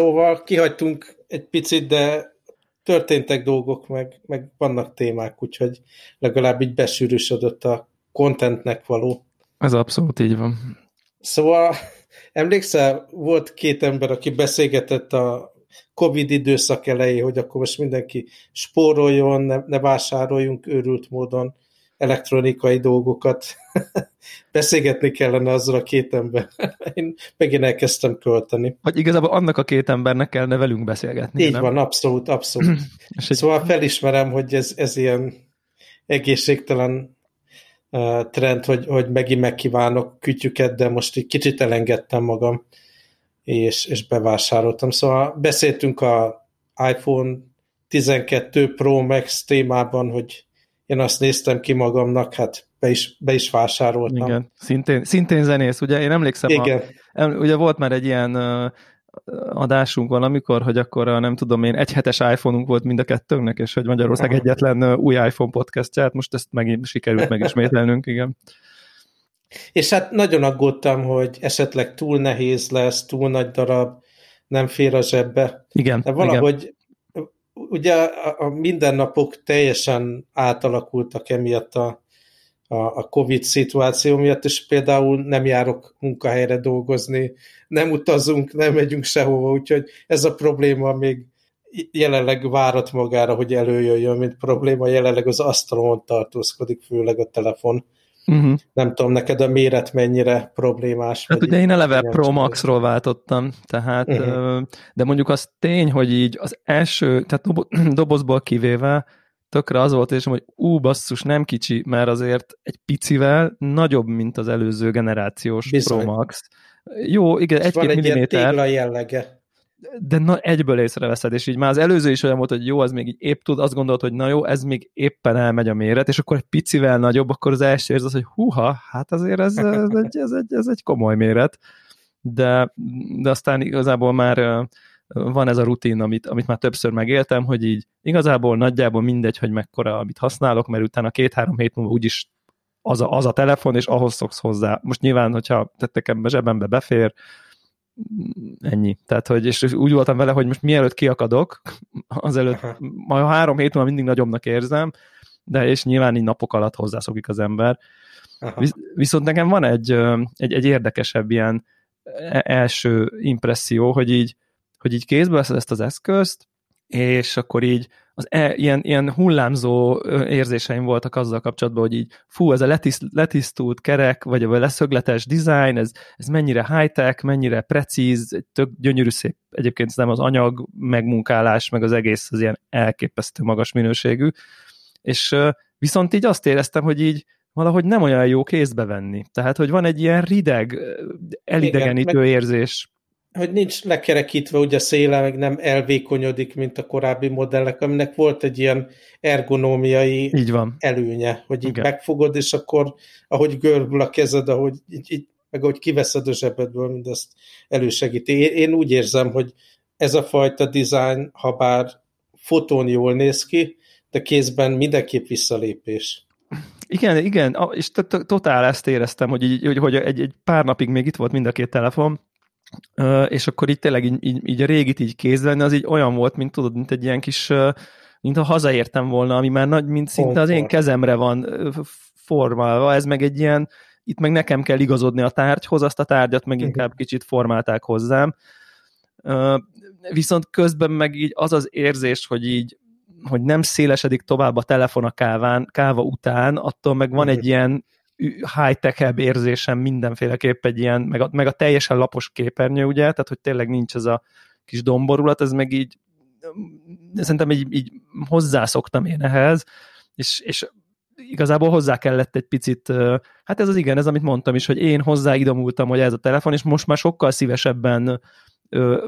Szóval kihagytunk egy picit, de történtek dolgok, meg, meg vannak témák, úgyhogy legalább így besűrűsödött a contentnek való. Ez abszolút így van. Szóval emlékszel, volt két ember, aki beszélgetett a Covid időszak elejé, hogy akkor most mindenki spóroljon, ne, ne vásároljunk őrült módon elektronikai dolgokat. Beszélgetni kellene azzal a két ember. Én megint elkezdtem költeni. Vagy igazából annak a két embernek kellene velünk beszélgetni. Így nem? van, abszolút, abszolút. szóval felismerem, hogy ez, ez ilyen egészségtelen uh, trend, hogy, hogy megint megkívánok kütyüket, de most egy kicsit elengedtem magam, és, és bevásároltam. Szóval beszéltünk a iPhone 12 Pro Max témában, hogy én azt néztem ki magamnak, hát be is, be is vásároltam. Igen, szintén, szintén zenész, ugye? Én emlékszem, Igen. A, ugye volt már egy ilyen adásunk valamikor, hogy akkor a, nem tudom én, egy hetes iPhone-unk volt mind a kettőnknek, és hogy Magyarország egyetlen új iPhone podcastja, hát most ezt megint sikerült megismételnünk, igen. És hát nagyon aggódtam, hogy esetleg túl nehéz lesz, túl nagy darab, nem fér a zsebbe. Igen. De valahogy igen ugye a, a mindennapok teljesen átalakultak emiatt a, a, a Covid szituáció miatt, és például nem járok munkahelyre dolgozni, nem utazunk, nem megyünk sehova, úgyhogy ez a probléma még jelenleg várat magára, hogy előjöjjön, mint probléma, jelenleg az asztalon tartózkodik, főleg a telefon. Uh-huh. Nem tudom, neked a méret mennyire problémás. Hát ugye én eleve Pro Max-ról váltottam, tehát, uh-huh. de mondjuk az tény, hogy így az első, tehát dobozból kivéve tökre az volt, és hogy ú, basszus, nem kicsi, mert azért egy picivel nagyobb, mint az előző generációs Bizony. Pro Max. Jó, igen, egy-két egy milliméter. Ilyen jellege de na, egyből észreveszed, és így már az előző is olyan volt, hogy jó, az még így épp tud, azt gondolod, hogy na jó, ez még éppen elmegy a méret, és akkor egy picivel nagyobb, akkor az első érzed, hogy huha, hát azért ez, ez, egy, ez, egy, ez egy komoly méret, de, de aztán igazából már van ez a rutin, amit, amit már többször megéltem, hogy így igazából nagyjából mindegy, hogy mekkora, amit használok, mert utána két-három hét múlva úgyis az a, az a telefon, és ahhoz szoksz hozzá. Most nyilván, hogyha tettekem zsebembe befér, ennyi. Tehát, hogy, és úgy voltam vele, hogy most mielőtt kiakadok, azelőtt, majd három hét múlva mindig nagyobbnak érzem, de és nyilván így napok alatt hozzászokik az ember. Visz, viszont nekem van egy, egy, egy érdekesebb ilyen e, első impresszió, hogy így, hogy így kézbe veszed ezt az eszközt, és akkor így az e, ilyen, ilyen hullámzó érzéseim voltak azzal kapcsolatban, hogy így fú, ez a letiszt, letisztult kerek, vagy a leszögletes design, ez, ez mennyire high-tech, mennyire precíz, tök gyönyörű szép, egyébként nem az anyag megmunkálás, meg az egész az ilyen elképesztő magas minőségű, és viszont így azt éreztem, hogy így valahogy nem olyan jó kézbe venni. Tehát, hogy van egy ilyen rideg, elidegenítő Igen, érzés hogy nincs lekerekítve ugye a széle, meg nem elvékonyodik, mint a korábbi modellek, aminek volt egy ilyen ergonómiai így van. előnye, hogy így Igen. megfogod, és akkor ahogy görbül a kezed, ahogy így, így, meg ahogy kiveszed a zsebedből, mindezt elősegíti. Én, én úgy érzem, hogy ez a fajta dizájn, ha bár fotón jól néz ki, de kézben mindenképp visszalépés. Igen, igen, és totál ezt éreztem, hogy, így, hogy egy, egy pár napig még itt volt mind a két telefon, és akkor így tényleg így, így, így a régit így kézben, az így olyan volt, mint tudod, mint egy ilyen kis, mint ha hazaértem volna, ami már nagy, mint szinte az én kezemre van formálva, ez meg egy ilyen, itt meg nekem kell igazodni a tárgyhoz, azt a tárgyat meg inkább kicsit formálták hozzám. Viszont közben meg így az az érzés, hogy így hogy nem szélesedik tovább a telefon a káván, káva után, attól meg van egy ilyen high-tech-ebb érzésem mindenféleképp egy ilyen, meg a, meg a teljesen lapos képernyő, ugye, tehát hogy tényleg nincs ez a kis domborulat, ez meg így szerintem így, így hozzászoktam én ehhez, és, és igazából hozzá kellett egy picit, hát ez az igen, ez amit mondtam is, hogy én hozzáidomultam, hogy ez a telefon, és most már sokkal szívesebben ö,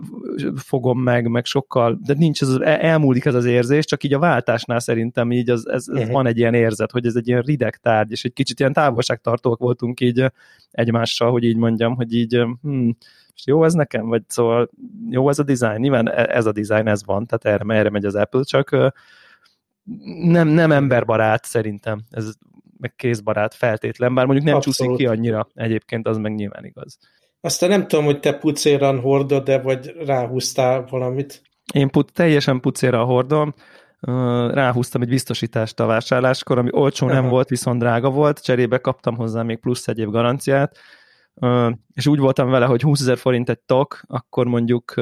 fogom meg, meg sokkal, de nincs ez elmúlik ez az érzés, csak így a váltásnál szerintem így az, ez, ez uh-huh. van egy ilyen érzet, hogy ez egy ilyen rideg tárgy, és egy kicsit ilyen távolságtartók voltunk így egymással, hogy így mondjam, hogy így hm, és jó ez nekem, vagy szóval jó ez a design, nyilván e, ez a design, ez van, tehát erre, erre megy az Apple, csak nem, nem emberbarát szerintem, ez meg kézbarát feltétlen, bár mondjuk nem Abszolút. csúszik ki annyira, egyébként az meg nyilván igaz. Aztán nem tudom, hogy te pucéran hordod de vagy ráhúztál valamit. Én put, teljesen pucéra hordom, ráhúztam egy biztosítást a vásárláskor, ami olcsó nem volt, viszont drága volt, cserébe kaptam hozzá még plusz egy év garanciát, és úgy voltam vele, hogy 20 ezer forint egy tok, akkor mondjuk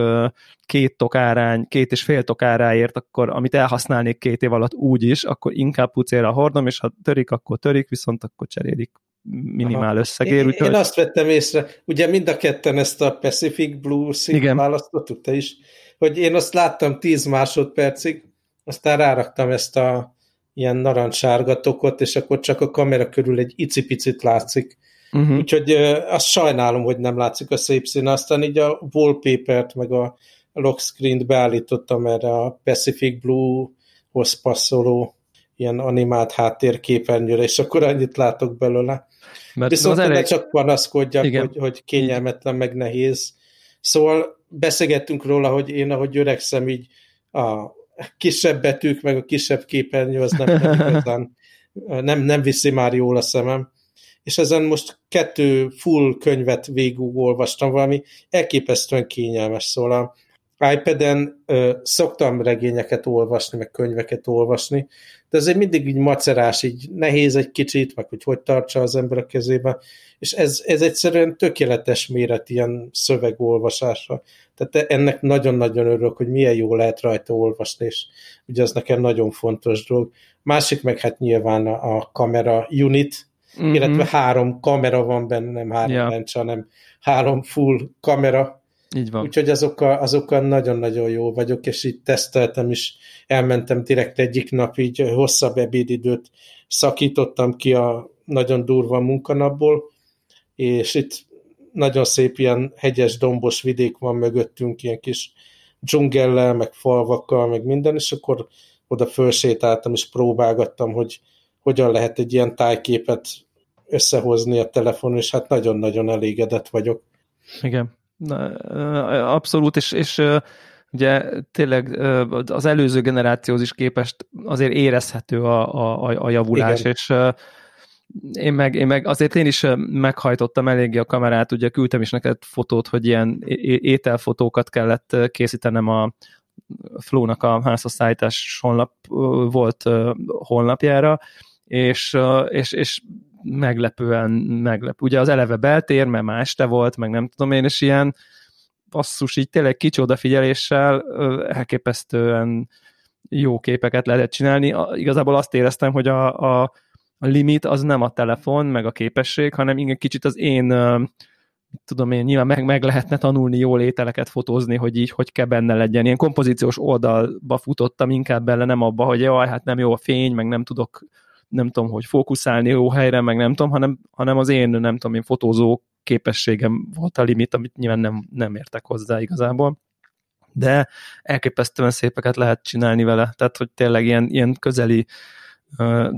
két tok árány, két és fél tok áráért, akkor amit elhasználnék két év alatt úgy is, akkor inkább pucéra hordom, és ha törik, akkor törik, viszont akkor cserélik minimál összegér. Én, én azt vettem észre, ugye mind a ketten ezt a Pacific Blue Sea választottuk, te is, hogy én azt láttam 10 másodpercig, aztán ráraktam ezt a ilyen narancssárga tokot, és akkor csak a kamera körül egy icipicit látszik. Uh-huh. Úgyhogy azt sajnálom, hogy nem látszik a szép szín. Aztán így a wallpaper-t, meg a lock screen-t beállítottam erre a Pacific Blue-hoz passzoló ilyen animált háttérképernyőre, és akkor annyit látok belőle. Mert Viszont az elég... csak panaszkodjak, hogy, hogy kényelmetlen, meg nehéz. Szóval beszélgettünk róla, hogy én, ahogy öregszem, így a kisebb betűk, meg a kisebb képernyő, az nem, nem igazán, nem, nem viszi már jól a szemem. És ezen most kettő full könyvet végigolvastam, valami elképesztően kényelmes, szóval iPad-en ö, szoktam regényeket olvasni, meg könyveket olvasni, de azért mindig így macerás, így nehéz egy kicsit, meg hogy hogy tartsa az ember a kezébe, és ez, ez egyszerűen tökéletes méret ilyen szövegolvasásra. Tehát ennek nagyon-nagyon örülök, hogy milyen jó lehet rajta olvasni, és ugye az nekem nagyon fontos dolog. Másik meg hát nyilván a, a kamera unit, mm-hmm. illetve három kamera van benne, nem három yeah. lencs, hanem három full kamera, így van. Úgyhogy azokkal, azokkal nagyon-nagyon jó vagyok, és így teszteltem is, elmentem direkt egyik nap, így hosszabb ebédidőt szakítottam ki a nagyon durva munkanapból, és itt nagyon szép ilyen hegyes, dombos vidék van mögöttünk, ilyen kis dzsungellel, meg falvakkal, meg minden, és akkor oda fölsétáltam, és próbálgattam, hogy hogyan lehet egy ilyen tájképet összehozni a telefonon, és hát nagyon-nagyon elégedett vagyok. Igen. Abszolút, és, és ugye tényleg az előző generációhoz is képest azért érezhető a, a, a javulás, Igen. és én meg, én meg azért én is meghajtottam eléggé a kamerát, ugye küldtem is neked fotót, hogy ilyen ételfotókat kellett készítenem a Flow-nak a házhozszállítás honlap volt honlapjára, és, és, és meglepően meglep. Ugye az eleve beltér, mert más te volt, meg nem tudom én, és ilyen basszus, így tényleg kicsi odafigyeléssel elképesztően jó képeket lehetett csinálni. Igazából azt éreztem, hogy a, a, a limit az nem a telefon, meg a képesség, hanem igen kicsit az én tudom én, nyilván meg, meg lehetne tanulni jól ételeket fotózni, hogy így, hogy kell benne legyen. Ilyen kompozíciós oldalba futottam inkább bele, nem abba, hogy jaj, hát nem jó a fény, meg nem tudok nem tudom, hogy fókuszálni jó helyre, meg nem tudom, hanem, hanem az én, nem tudom, én fotózó képességem volt a limit, amit nyilván nem, nem értek hozzá igazából. De elképesztően szépeket lehet csinálni vele, tehát hogy tényleg ilyen, ilyen közeli uh,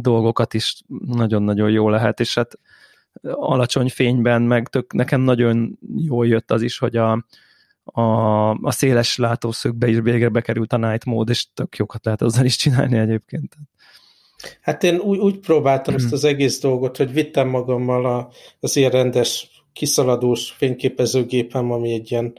dolgokat is nagyon-nagyon jó lehet, és hát alacsony fényben, meg tök, nekem nagyon jól jött az is, hogy a, a, a széles látószögbe is végre bekerült a night mode, és tök jókat lehet azzal is csinálni egyébként. Hát én úgy, úgy próbáltam hmm. ezt az egész dolgot, hogy vittem magammal a, az ilyen rendes, kiszaladós fényképezőgépem, ami egy ilyen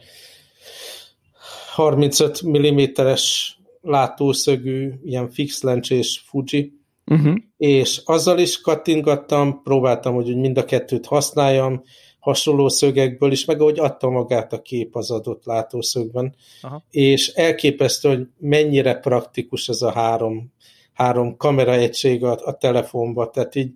35 mm-es látószögű, ilyen fix lencsés Fuji, uh-huh. és azzal is kattingattam, próbáltam, hogy mind a kettőt használjam, hasonló szögekből is, meg ahogy adta magát a kép az adott látószögben, Aha. és elképesztő, hogy mennyire praktikus ez a három három kameraegység a, a telefonba, tehát így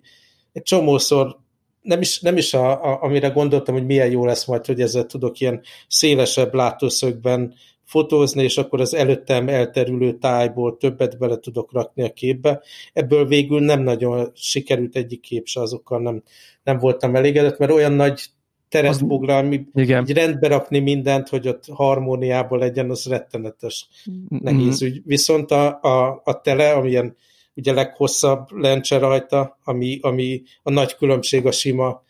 egy csomószor nem is, nem is a, a, amire gondoltam, hogy milyen jó lesz majd, hogy ezzel tudok ilyen szélesebb látószögben fotózni, és akkor az előttem elterülő tájból többet bele tudok rakni a képbe. Ebből végül nem nagyon sikerült egyik kép se, azokkal nem, nem voltam elégedett, mert olyan nagy teret foglalni, így rendbe rakni mindent, hogy ott harmóniában legyen, az rettenetes mm-hmm. nehéz ügy. Viszont a, a, a tele, amilyen ugye leghosszabb lencse rajta, ami, ami a nagy különbség a sima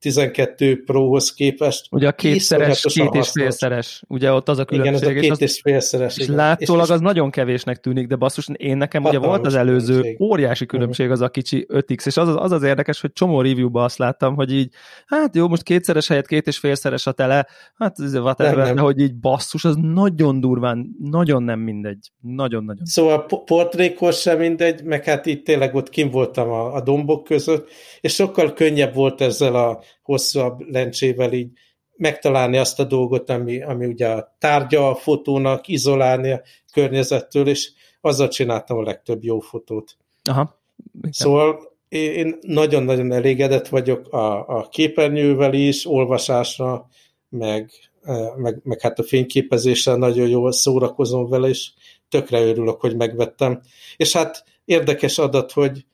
12 Prohoz képest. Ugye a kétszeres, két és félszeres, ugye ott az a különbség. Igen, ez a két és, és félszeres. És látszólag az nagyon kevésnek tűnik, de basszus, én nekem ugye volt az előző különbség. óriási mhm. különbség az a kicsi 5x, és az az, az, az érdekes, hogy csomó reviewban azt láttam, hogy így, hát jó, most kétszeres helyett két és félszeres a tele, hát ez whatever, nem, nem. de hogy így basszus, az nagyon durván, nagyon nem mindegy. Nagyon-nagyon. Szóval portrékos sem mindegy, meg hát itt tényleg ott kim voltam a, a dombok között, és sokkal könnyebb volt ezzel a hosszabb lencsével így megtalálni azt a dolgot, ami, ami ugye a tárgya a fotónak, izolálni a környezettől, és azzal csináltam a legtöbb jó fotót. Aha. Igen. Szóval én nagyon-nagyon elégedett vagyok a, a képernyővel is, olvasásra, meg, e, meg, meg hát a fényképezéssel nagyon jól szórakozom vele, és tökre örülök, hogy megvettem. És hát érdekes adat, hogy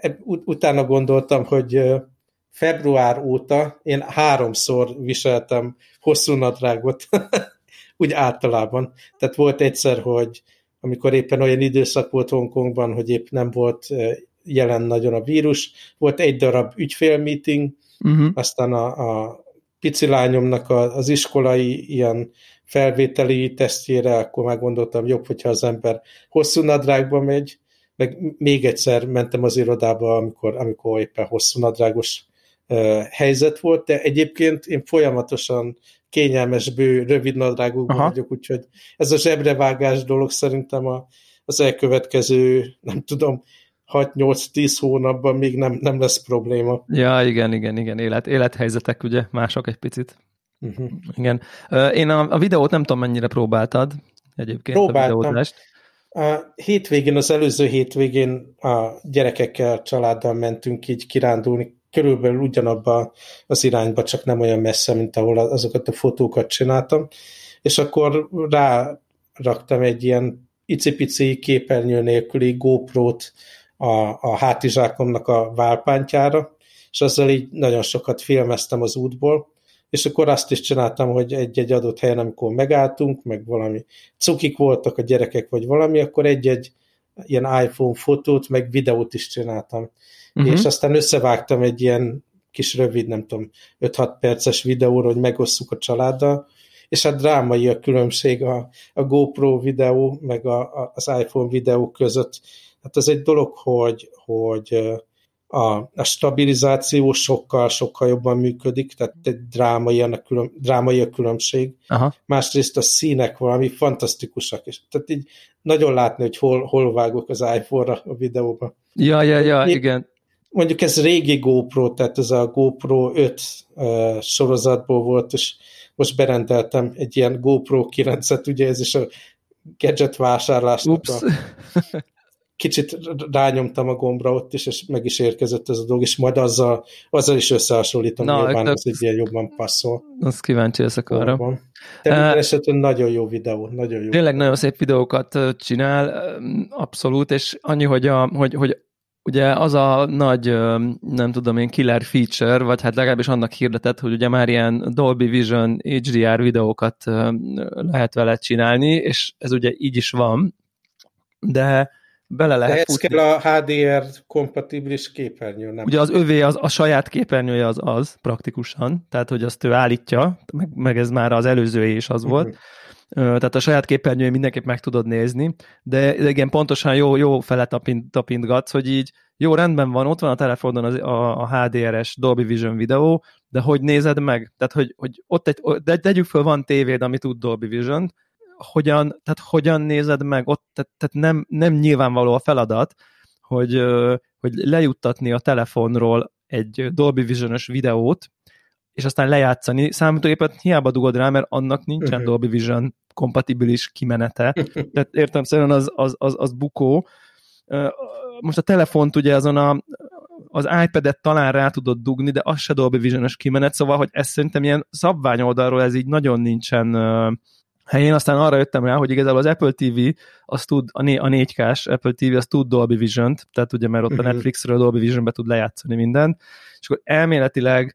e, utána gondoltam, hogy február óta én háromszor viseltem hosszú nadrágot, úgy általában. Tehát volt egyszer, hogy amikor éppen olyan időszak volt Hongkongban, hogy épp nem volt jelen nagyon a vírus, volt egy darab ügyfélmeeting, uh-huh. aztán a, a pici lányomnak az iskolai ilyen felvételi tesztjére, akkor meggondoltam, jobb, hogyha az ember hosszú nadrágba megy, meg még egyszer mentem az irodába, amikor, amikor éppen hosszú nadrágos helyzet volt, de egyébként én folyamatosan kényelmes, bő, rövid nadrágokban Aha. vagyok, úgyhogy ez a zsebrevágás dolog szerintem a, az elkövetkező, nem tudom, 6-8-10 hónapban még nem, nem lesz probléma. Ja, igen, igen, igen, élet, élethelyzetek ugye mások egy picit. Uh-huh. Igen. Én a, a videót nem tudom, mennyire próbáltad egyébként Próbáltam. a videózást. A hétvégén, az előző hétvégén a gyerekekkel, családdal mentünk így kirándulni körülbelül ugyanabba az irányba, csak nem olyan messze, mint ahol azokat a fotókat csináltam, és akkor ráraktam egy ilyen icipici képernyő nélküli GoPro-t a, a hátizsákomnak a válpántjára, és azzal így nagyon sokat filmeztem az útból, és akkor azt is csináltam, hogy egy-egy adott helyen, amikor megálltunk, meg valami cukik voltak a gyerekek, vagy valami, akkor egy-egy ilyen iPhone fotót, meg videót is csináltam uh-huh. és aztán összevágtam egy ilyen kis rövid, nem tudom, 5-6 perces videóra, hogy megosszuk a családdal, és hát drámai a különbség a, a GoPro videó, meg a, a, az iPhone videó között. Hát ez egy dolog, hogy, hogy a, a stabilizáció sokkal, sokkal jobban működik, tehát egy drámai a, külön, drámai a különbség. Aha. Másrészt a színek valami fantasztikusak, és tehát így nagyon látni, hogy hol, hol vágok az iPhone-ra a videóban. Ja, ja, ja, Én, igen mondjuk ez régi GoPro, tehát ez a GoPro 5 uh, sorozatból volt, és most berendeltem egy ilyen GoPro 9-et, ugye ez is a gadget vásárlásnak Ups. a kicsit rányomtam a gombra ott is, és meg is érkezett ez a dolog, és majd azzal, azzal is összehasonlítom, Na, nyilván ez egy ilyen jobban passzol. Azt kíváncsi ezek arra. De minden uh, esetben nagyon jó videó, nagyon jó. Tényleg nagyon szép videókat csinál, abszolút, és annyi, hogy, a, hogy, hogy ugye az a nagy, nem tudom én, killer feature, vagy hát legalábbis annak hirdetett, hogy ugye már ilyen Dolby Vision HDR videókat lehet vele csinálni, és ez ugye így is van, de bele lehet de ez futni. kell a HDR kompatibilis képernyő, nem? Ugye az övé, az, a saját képernyője az az praktikusan, tehát hogy azt ő állítja, meg, meg ez már az előzője is az volt, uh-huh tehát a saját képernyőjén mindenképp meg tudod nézni, de igen, pontosan jó, jó fele tapint, tapintgatsz, hogy így jó, rendben van, ott van a telefonon az, a, a HDR-es Dolby Vision videó, de hogy nézed meg? Tehát, hogy, hogy ott egy, de tegyük föl, van tévéd, ami tud Dolby Vision, hogyan, tehát hogyan nézed meg? Ott, tehát, tehát nem, nem nyilvánvaló a feladat, hogy, hogy lejuttatni a telefonról egy Dolby Vision-ös videót, és aztán lejátszani. Számítógépet hiába dugod rá, mert annak nincsen uh-huh. Dolby Vision kompatibilis kimenete. Tehát értem szerint az, az, az, az bukó. Most a telefont ugye azon a, az iPad-et talán rá tudod dugni, de az se Dolby Vision-ös kimenet, szóval, hogy ez szerintem ilyen szabvány oldalról ez így nagyon nincsen helyén. Aztán arra jöttem rá, hogy igazából az Apple TV, az tud, a, né- a 4K-s Apple TV, az tud Dolby Vision-t, tehát ugye mert ott a mhm. Netflixről Dolby Vision-be tud lejátszani mindent, és akkor elméletileg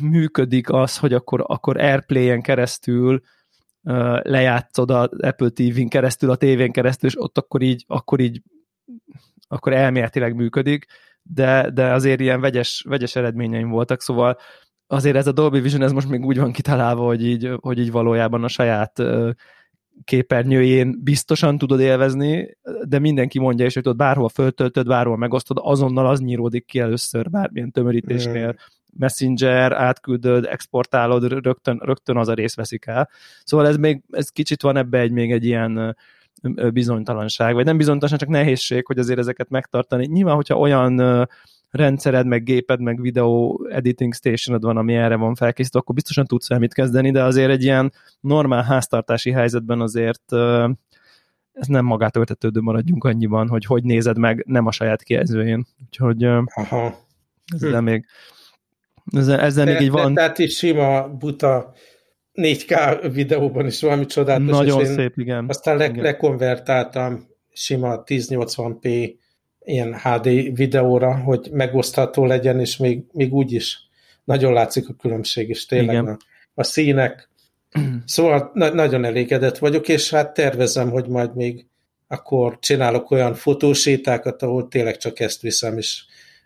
működik az, hogy akkor, akkor Airplay-en keresztül lejátszod az Apple TV-n keresztül, a tévén keresztül, és ott akkor így, akkor így akkor elméletileg működik, de, de azért ilyen vegyes, vegyes eredményeim voltak, szóval azért ez a Dolby Vision, ez most még úgy van kitalálva, hogy így, hogy így valójában a saját képernyőjén biztosan tudod élvezni, de mindenki mondja is, hogy tudod, bárhol föltöltöd, bárhol megosztod, azonnal az nyíródik ki először bármilyen tömörítésnél. Messenger, átküldöd, exportálod, rögtön, rögtön az a rész veszik el. Szóval ez még, ez kicsit van ebbe egy még egy ilyen bizonytalanság, vagy nem bizonytalanság, csak nehézség, hogy azért ezeket megtartani. Nyilván, hogyha olyan rendszered, meg géped, meg videó editing stationod van, ami erre van felkészítve, akkor biztosan tudsz el mit kezdeni, de azért egy ilyen normál háztartási helyzetben azért ez nem magát öltetődő maradjunk annyiban, hogy hogy nézed meg, nem a saját kijelzőjén. Úgyhogy Aha. ezzel hm. még ezzel, ezzel még így van. Tehát is sima, buta 4K videóban is valami csodálatos. Nagyon szép, igen. Aztán le, igen. lekonvertáltam sima 1080p ilyen HD videóra, hogy megosztható legyen, és még, még úgy is nagyon látszik a különbség, és tényleg a, a színek. Szóval na, nagyon elégedett vagyok, és hát tervezem, hogy majd még akkor csinálok olyan fotósétákat, ahol tényleg csak ezt viszem, és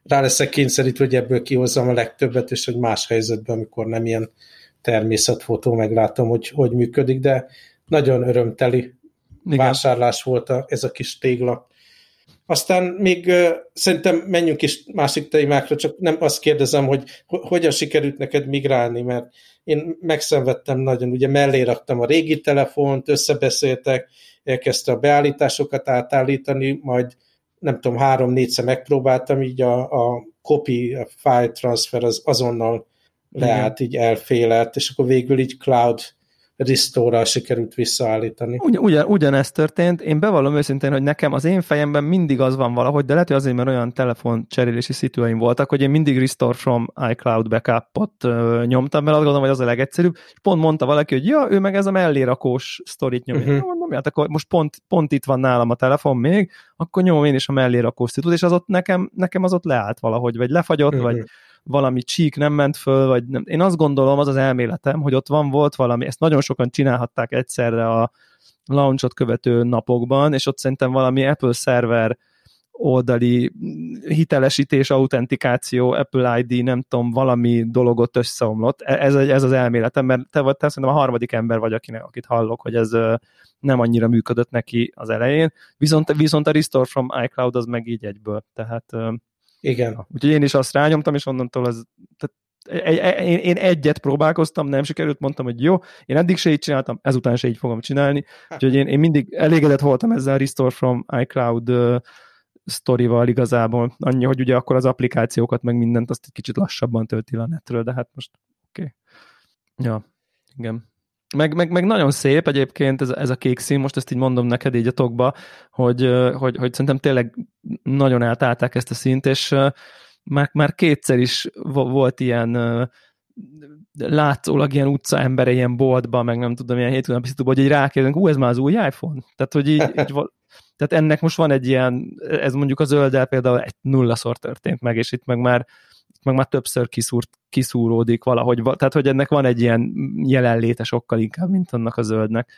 rá leszek kényszerítve, hogy ebből kihozzam a legtöbbet, és hogy más helyzetben, amikor nem ilyen természetfotó, meglátom, hogy hogy működik, de nagyon örömteli Igen. vásárlás volt a, ez a kis tégla. Aztán még uh, szerintem menjünk is másik témákra, csak nem azt kérdezem, hogy hogyan sikerült neked migrálni, mert én megszenvedtem nagyon, ugye mellé raktam a régi telefont, összebeszéltek, elkezdte a beállításokat átállítani, majd nem tudom, három-négyszer megpróbáltam, így a, a copy, a file transfer az azonnal leállt, így elfélelt, és akkor végül így cloud restore sikerült visszaállítani. Ugyan, ugyan, ugyanezt történt. Én bevallom őszintén, hogy nekem az én fejemben mindig az van valahogy, de lehet, hogy azért, mert olyan telefon cserélési szituáim voltak, hogy én mindig restore from iCloud backupot uh, nyomtam, mert azt gondolom, hogy az a legegyszerűbb. És pont mondta valaki, hogy ja, ő meg ez a mellérakós sztorit nyomja. Uh-huh. Mondom, hát akkor most pont, pont itt van nálam a telefon még, akkor nyomom én is a mellérakós szitut, és az ott nekem, nekem az ott leállt valahogy, vagy lefagyott, uh-huh. vagy valami csík nem ment föl, vagy nem. Én azt gondolom, az az elméletem, hogy ott van, volt valami, ezt nagyon sokan csinálhatták egyszerre a launchot követő napokban, és ott szerintem valami Apple szerver oldali hitelesítés, autentikáció, Apple ID, nem tudom, valami dologot összeomlott. E, ez, ez az elméletem, mert te vagy, te szerintem a harmadik ember vagy, akinek, akit hallok, hogy ez nem annyira működött neki az elején. Viszont, viszont a Restore from iCloud az meg így egyből. Tehát igen. Úgyhogy én is azt rányomtam, és onnantól az, tehát én, én egyet próbálkoztam, nem sikerült, mondtam, hogy jó, én eddig se így csináltam, ezután se így fogom csinálni, úgyhogy én, én mindig elégedett voltam ezzel a Restore from iCloud uh, sztorival igazából, annyi, hogy ugye akkor az applikációkat, meg mindent azt egy kicsit lassabban tölti a netről, de hát most oké. Okay. Ja, igen. Meg, meg, meg nagyon szép egyébként ez, ez a kék szín, most ezt így mondom neked így a tokba, hogy, hogy, hogy szerintem tényleg nagyon eltálták ezt a színt, és már, már kétszer is volt ilyen látszólag ilyen utca embere, ilyen boltban, meg nem tudom, ilyen hétköznapi hogy így rákérdezünk, ú, ez már az új iPhone? Tehát, hogy így, így tehát ennek most van egy ilyen, ez mondjuk a zölddel például egy nullaszor történt meg, és itt meg már meg már többször kiszúrt, kiszúródik valahogy, tehát hogy ennek van egy ilyen jelenléte sokkal inkább, mint annak a zöldnek.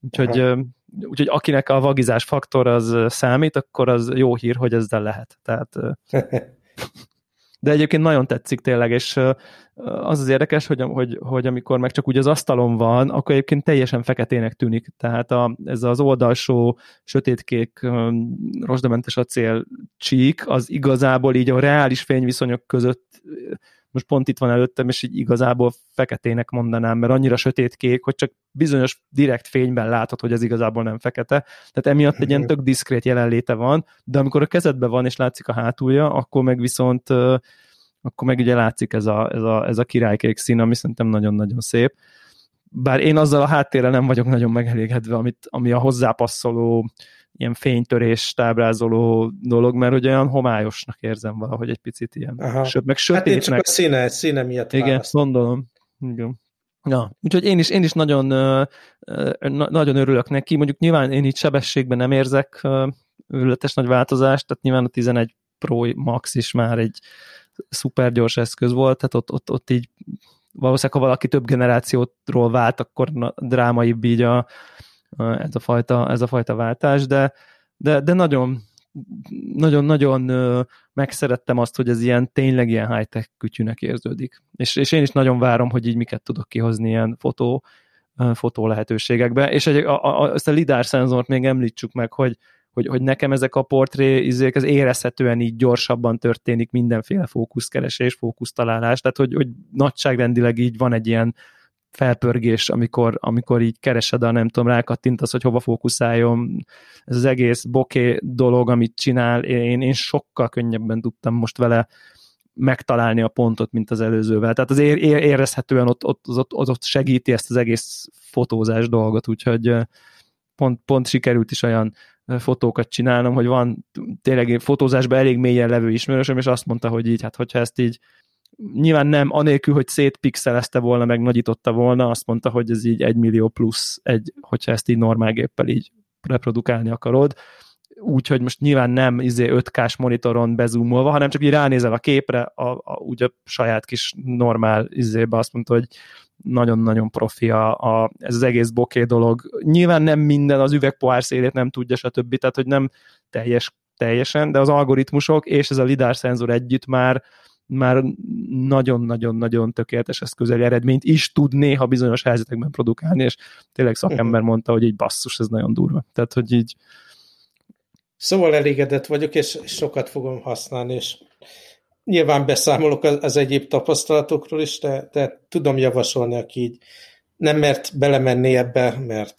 Úgyhogy, Aha. úgyhogy akinek a vagizás faktor az számít, akkor az jó hír, hogy ezzel lehet. Tehát, de egyébként nagyon tetszik tényleg, és az az érdekes, hogy, hogy, hogy amikor meg csak úgy az asztalon van, akkor egyébként teljesen feketének tűnik. Tehát a, ez az oldalsó sötétkék rozsdamentes acél csík, az igazából így a reális fényviszonyok között most pont itt van előttem, és így igazából feketének mondanám, mert annyira sötétkék, hogy csak bizonyos direkt fényben látod, hogy ez igazából nem fekete. Tehát emiatt egy ilyen tök diszkrét jelenléte van, de amikor a kezedben van, és látszik a hátulja, akkor meg viszont akkor meg ugye látszik ez a, ez a, ez a királykék szín, ami szerintem nagyon-nagyon szép. Bár én azzal a háttérrel nem vagyok nagyon megelégedve, amit, ami a hozzápasszoló ilyen fénytörés tábrázoló dolog, mert hogy olyan homályosnak érzem valahogy egy picit ilyen. Aha. Söt, meg sötétnek. Hát én csak a színe, színe miatt Igen, választ. gondolom. Igen. Ja, úgyhogy én is, én is nagyon, nagyon örülök neki. Mondjuk nyilván én itt sebességben nem érzek ületes nagy változást, tehát nyilván a 11 Pro Max is már egy szuper gyors eszköz volt, tehát ott, ott, ott így valószínűleg, ha valaki több generációtról vált, akkor drámaibb így a, ez, a fajta, ez a fajta váltás, de, de, de nagyon nagyon-nagyon megszerettem azt, hogy ez ilyen tényleg ilyen high-tech kütyűnek érződik. És, és én is nagyon várom, hogy így miket tudok kihozni ilyen fotó, fotó lehetőségekbe. És egy, a, a, ezt a lidár szenzort még említsük meg, hogy, hogy, hogy nekem ezek a portré izék, ez érezhetően így gyorsabban történik mindenféle fókuszkeresés, fókusztalálás, tehát hogy, hogy nagyságrendileg így van egy ilyen felpörgés, amikor, amikor így keresed a nem tudom, rákattintasz, hogy hova fókuszáljon. Ez az egész boké dolog, amit csinál, én, én sokkal könnyebben tudtam most vele megtalálni a pontot, mint az előzővel. Tehát az ér, ér, érezhetően ott, ott, ott, ott, ott segíti ezt az egész fotózás dolgot, úgyhogy pont, pont sikerült is olyan fotókat csinálnom, hogy van tényleg fotózásban elég mélyen levő ismerősöm, és azt mondta, hogy így, hát hogyha ezt így nyilván nem, anélkül, hogy szétpixelezte volna, meg nagyította volna, azt mondta, hogy ez így egy millió plusz, egy, hogyha ezt így normál géppel így reprodukálni akarod, úgyhogy most nyilván nem izé 5K-s monitoron bezumolva, hanem csak így ránézel a képre, a, a, úgy a saját kis normál izébe azt mondta, hogy nagyon-nagyon profi a, a, ez az egész boké dolog. Nyilván nem minden, az üvegpohár szélét nem tudja, stb. Tehát, hogy nem teljes, teljesen, de az algoritmusok és ez a lidár szenzor együtt már már nagyon-nagyon-nagyon tökéletes eszközeli eredményt is tud néha bizonyos helyzetekben produkálni, és tényleg szakember mondta, hogy így basszus, ez nagyon durva. Tehát, hogy így Szóval elégedett vagyok, és sokat fogom használni, és nyilván beszámolok az, az egyéb tapasztalatokról is, de, de tudom javasolni, aki így nem mert belemenni ebbe, mert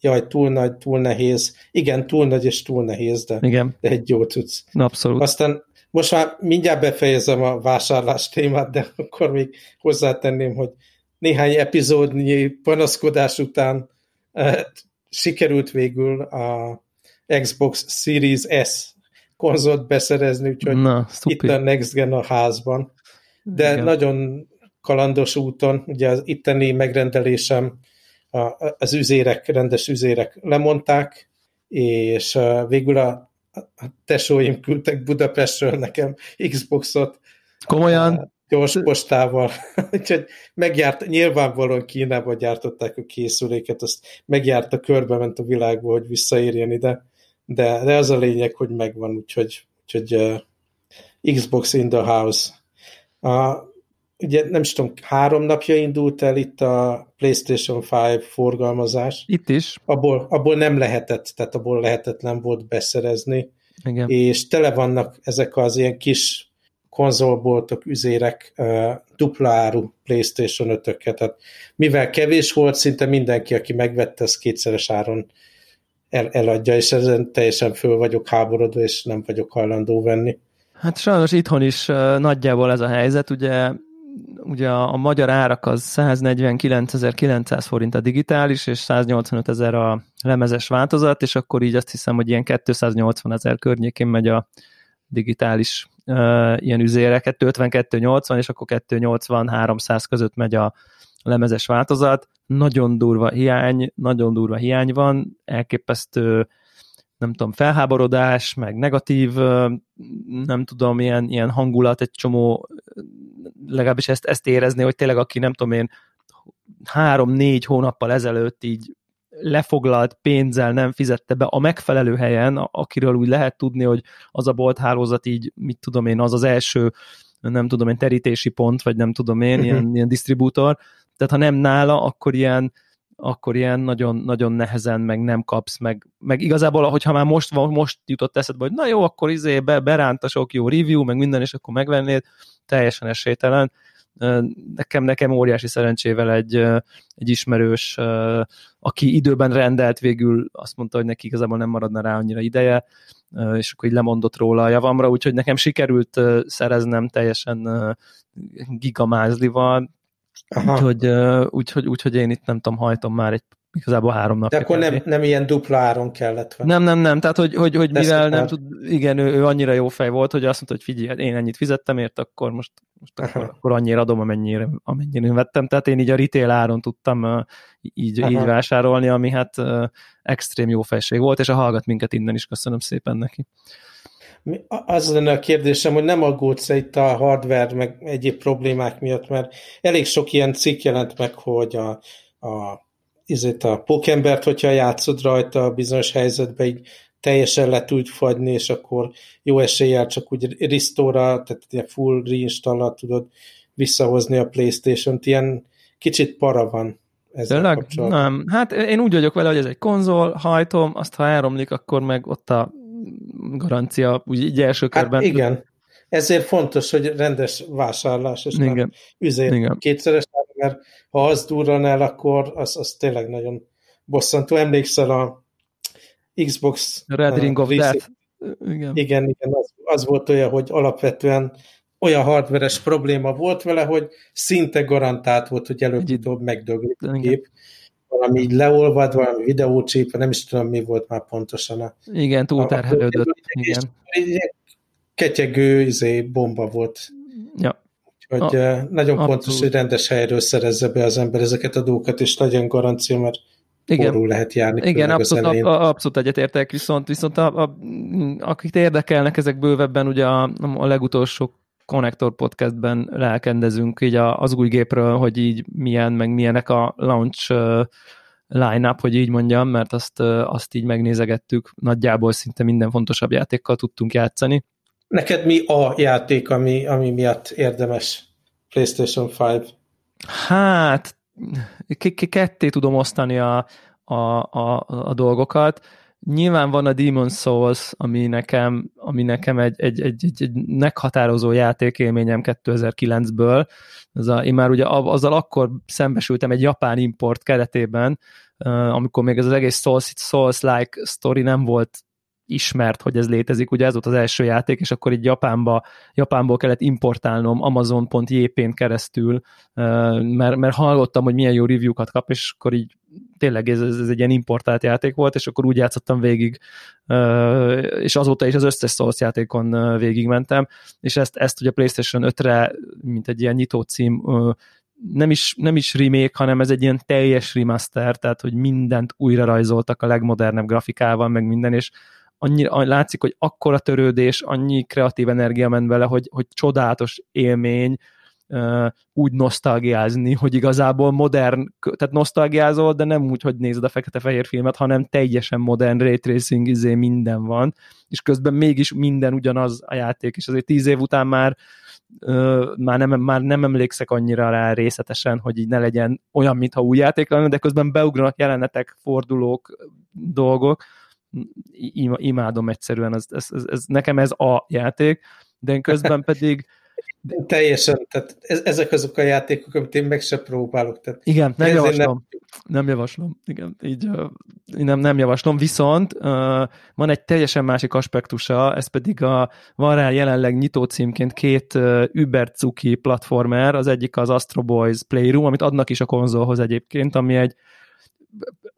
jaj, túl nagy, túl nehéz. Igen, túl nagy és túl nehéz, de, Igen. de egy jó tudsz. Abszolút. Aztán most már mindjárt befejezem a vásárlás témát, de akkor még hozzátenném, hogy néhány epizódnyi panaszkodás után eh, sikerült végül a Xbox Series S konzolt beszerezni, úgyhogy Na, itt a Next Gen a házban. De Igen. nagyon kalandos úton, ugye az itteni megrendelésem az üzérek, rendes üzérek lemondták, és végül a, a tesóim küldtek Budapestről nekem Xboxot. Komolyan? Gyors postával. Úgyhogy megjárt, nyilvánvalóan Kínában gyártották a készüléket, azt megjárta, körbe ment a világba, hogy visszaérjen ide de, de az a lényeg, hogy megvan, úgyhogy, úgyhogy uh, Xbox in the house. Uh, ugye nem is tudom, három napja indult el itt a PlayStation 5 forgalmazás. Itt is. Abból, abból nem lehetett, tehát abból lehetetlen volt beszerezni. Igen. És tele vannak ezek az ilyen kis konzolboltok, üzérek, uh, dupla áru PlayStation 5-öket. Tehát mivel kevés volt, szinte mindenki, aki megvette, az kétszeres áron el, eladja, és ezen teljesen föl vagyok háborodva, és nem vagyok hajlandó venni. Hát sajnos itthon is uh, nagyjából ez a helyzet, ugye ugye a, magyar árak az 149.900 forint a digitális, és 185 ezer a lemezes változat, és akkor így azt hiszem, hogy ilyen 280 ezer környékén megy a digitális uh, ilyen üzére, 252-80, és akkor 280-300 között megy a lemezes változat, nagyon durva hiány, nagyon durva hiány van, elképesztő nem tudom, felháborodás, meg negatív, nem tudom, ilyen, ilyen hangulat, egy csomó, legalábbis ezt, ezt érezni, hogy tényleg aki nem tudom én, három-négy hónappal ezelőtt így lefoglalt pénzzel nem fizette be a megfelelő helyen, akiről úgy lehet tudni, hogy az a bolthálózat így, mit tudom én, az az első, nem tudom én, terítési pont, vagy nem tudom én, ilyen, ilyen disztribútor, tehát ha nem nála, akkor ilyen, akkor ilyen nagyon, nagyon nehezen meg nem kapsz, meg, meg igazából, hogyha már most, most jutott eszedbe, hogy na jó, akkor izé be, beránt a sok jó review, meg minden, és akkor megvennéd, teljesen esélytelen. Nekem, nekem óriási szerencsével egy, egy ismerős, aki időben rendelt végül, azt mondta, hogy neki igazából nem maradna rá annyira ideje, és akkor így lemondott róla a javamra, úgyhogy nekem sikerült szereznem teljesen gigamázlival, Úgyhogy, úgyhogy, úgyhogy én itt nem tudom, hajtom már egy igazából három napja. De akkor nem, nem ilyen dupla áron kellett venni. Nem, nem, nem, tehát hogy, hogy, hogy mivel nem tud, igen, ő, ő, annyira jó fej volt, hogy azt mondta, hogy figyelj, hát én ennyit fizettem ért, akkor most, most akkor, akkor annyira adom, amennyire, amennyire én vettem, tehát én így a retail áron tudtam így, így vásárolni, ami hát extrém jó fejség volt, és a hallgat minket innen is, köszönöm szépen neki. Az lenne a kérdésem, hogy nem aggódsz itt a hardware meg egyéb problémák miatt, mert elég sok ilyen cikk jelent meg, hogy a, a, izét a pókembert, hogyha játszod rajta bizonyos helyzetben, így teljesen le tud fagyni, és akkor jó eséllyel csak úgy restore tehát ilyen full reinstall tudod visszahozni a Playstation-t. Ilyen kicsit para van ezzel Nem, hát én úgy vagyok vele, hogy ez egy konzol, hajtom, azt ha elromlik, akkor meg ott a garancia, úgy így első hát körben. igen, ezért fontos, hogy rendes vásárlás, és igen. nem üzét igen. kétszeres, mert ha az durran el, akkor az, az tényleg nagyon bosszantó. Emlékszel a Xbox Red Ring of Death. Igen, igen, igen az, az volt olyan, hogy alapvetően olyan hardveres probléma volt vele, hogy szinte garantált volt, hogy előbb-utóbb megdöglik a gép. Valami így leolvad, valami videócsípa, nem is tudom, mi volt már pontosan. A, igen, túlterhelődött. Igen. Egy ketyegő izé, bomba volt. Ja. Úgyhogy a, nagyon abszolút. fontos, hogy rendes helyről szerezze be az ember ezeket a dolgokat, és legyen garancia, mert igen. lehet járni. Igen, abszolút, a, abszolút egyetértek, viszont, viszont a, a, akik érdekelnek ezek bővebben, ugye a, a legutolsó Connector podcastben lelkendezünk így az új gépről, hogy így milyen, meg milyenek a launch line-up, hogy így mondjam, mert azt, azt így megnézegettük, nagyjából szinte minden fontosabb játékkal tudtunk játszani. Neked mi a játék, ami, ami miatt érdemes PlayStation 5? Hát, ketté tudom osztani a, a, a, a dolgokat. Nyilván van a Demon Souls, ami nekem, ami nekem egy, egy, egy, egy, egy meghatározó játékélményem 2009-ből. Ez a, én már ugye azzal akkor szembesültem egy japán import keretében, amikor még ez az egész Souls-like Souls story nem volt ismert, hogy ez létezik, ugye ez volt az első játék, és akkor így Japánba, Japánból kellett importálnom Amazon.jp-n keresztül, mert, mert hallottam, hogy milyen jó review-kat kap, és akkor így tényleg ez, ez egy ilyen importált játék volt, és akkor úgy játszottam végig, és azóta is az összes Souls játékon végigmentem, és ezt, ezt ugye PlayStation 5-re, mint egy ilyen nyitó cím, nem is, nem is remake, hanem ez egy ilyen teljes remaster, tehát hogy mindent újra rajzoltak a legmodernebb grafikával, meg minden, és annyi, látszik, hogy akkora törődés, annyi kreatív energia ment bele, hogy, hogy csodálatos élmény, úgy nosztalgiázni, hogy igazából modern, tehát nosztalgiázol, de nem úgy, hogy nézed a fekete-fehér filmet, hanem teljesen modern ray tracing izé minden van, és közben mégis minden ugyanaz a játék, és azért tíz év után már már, nem, már nem emlékszek annyira rá részletesen, hogy így ne legyen olyan, mintha új játék lenne, de közben beugranak jelenetek, fordulók, dolgok, imádom egyszerűen, ez, ez, ez, ez, nekem ez a játék, de közben pedig Teljesen, tehát ezek azok a játékok, amit én meg se próbálok. Tehát igen, nem javaslom. Nem... nem javaslom. Igen, így nem, nem javaslom, viszont uh, van egy teljesen másik aspektusa, ez pedig a, van rá jelenleg nyitó címként két uh, Uber Cuki platformer, az egyik az Astro Boys Playroom, amit adnak is a konzolhoz egyébként, ami egy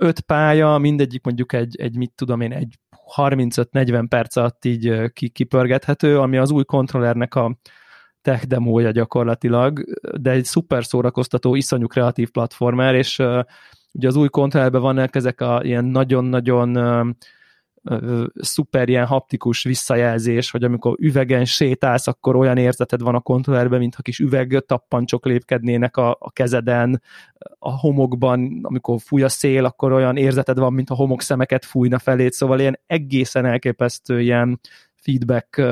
öt pálya, mindegyik mondjuk egy, egy mit tudom én, egy 35-40 perc alatt így kipörgethető, ami az új kontrollernek a tech demója gyakorlatilag, de egy szuper szórakoztató, iszonyú kreatív platformer, és ugye az új kontrollerben vannak ezek a ilyen nagyon-nagyon uh, szuper ilyen haptikus visszajelzés, hogy amikor üvegen sétálsz, akkor olyan érzeted van a kontrollerben, mintha kis üveg tappancsok lépkednének a, a kezeden, a homokban, amikor fúj a szél, akkor olyan érzeted van, mint a homok szemeket fújna felé, szóval ilyen egészen elképesztő ilyen feedback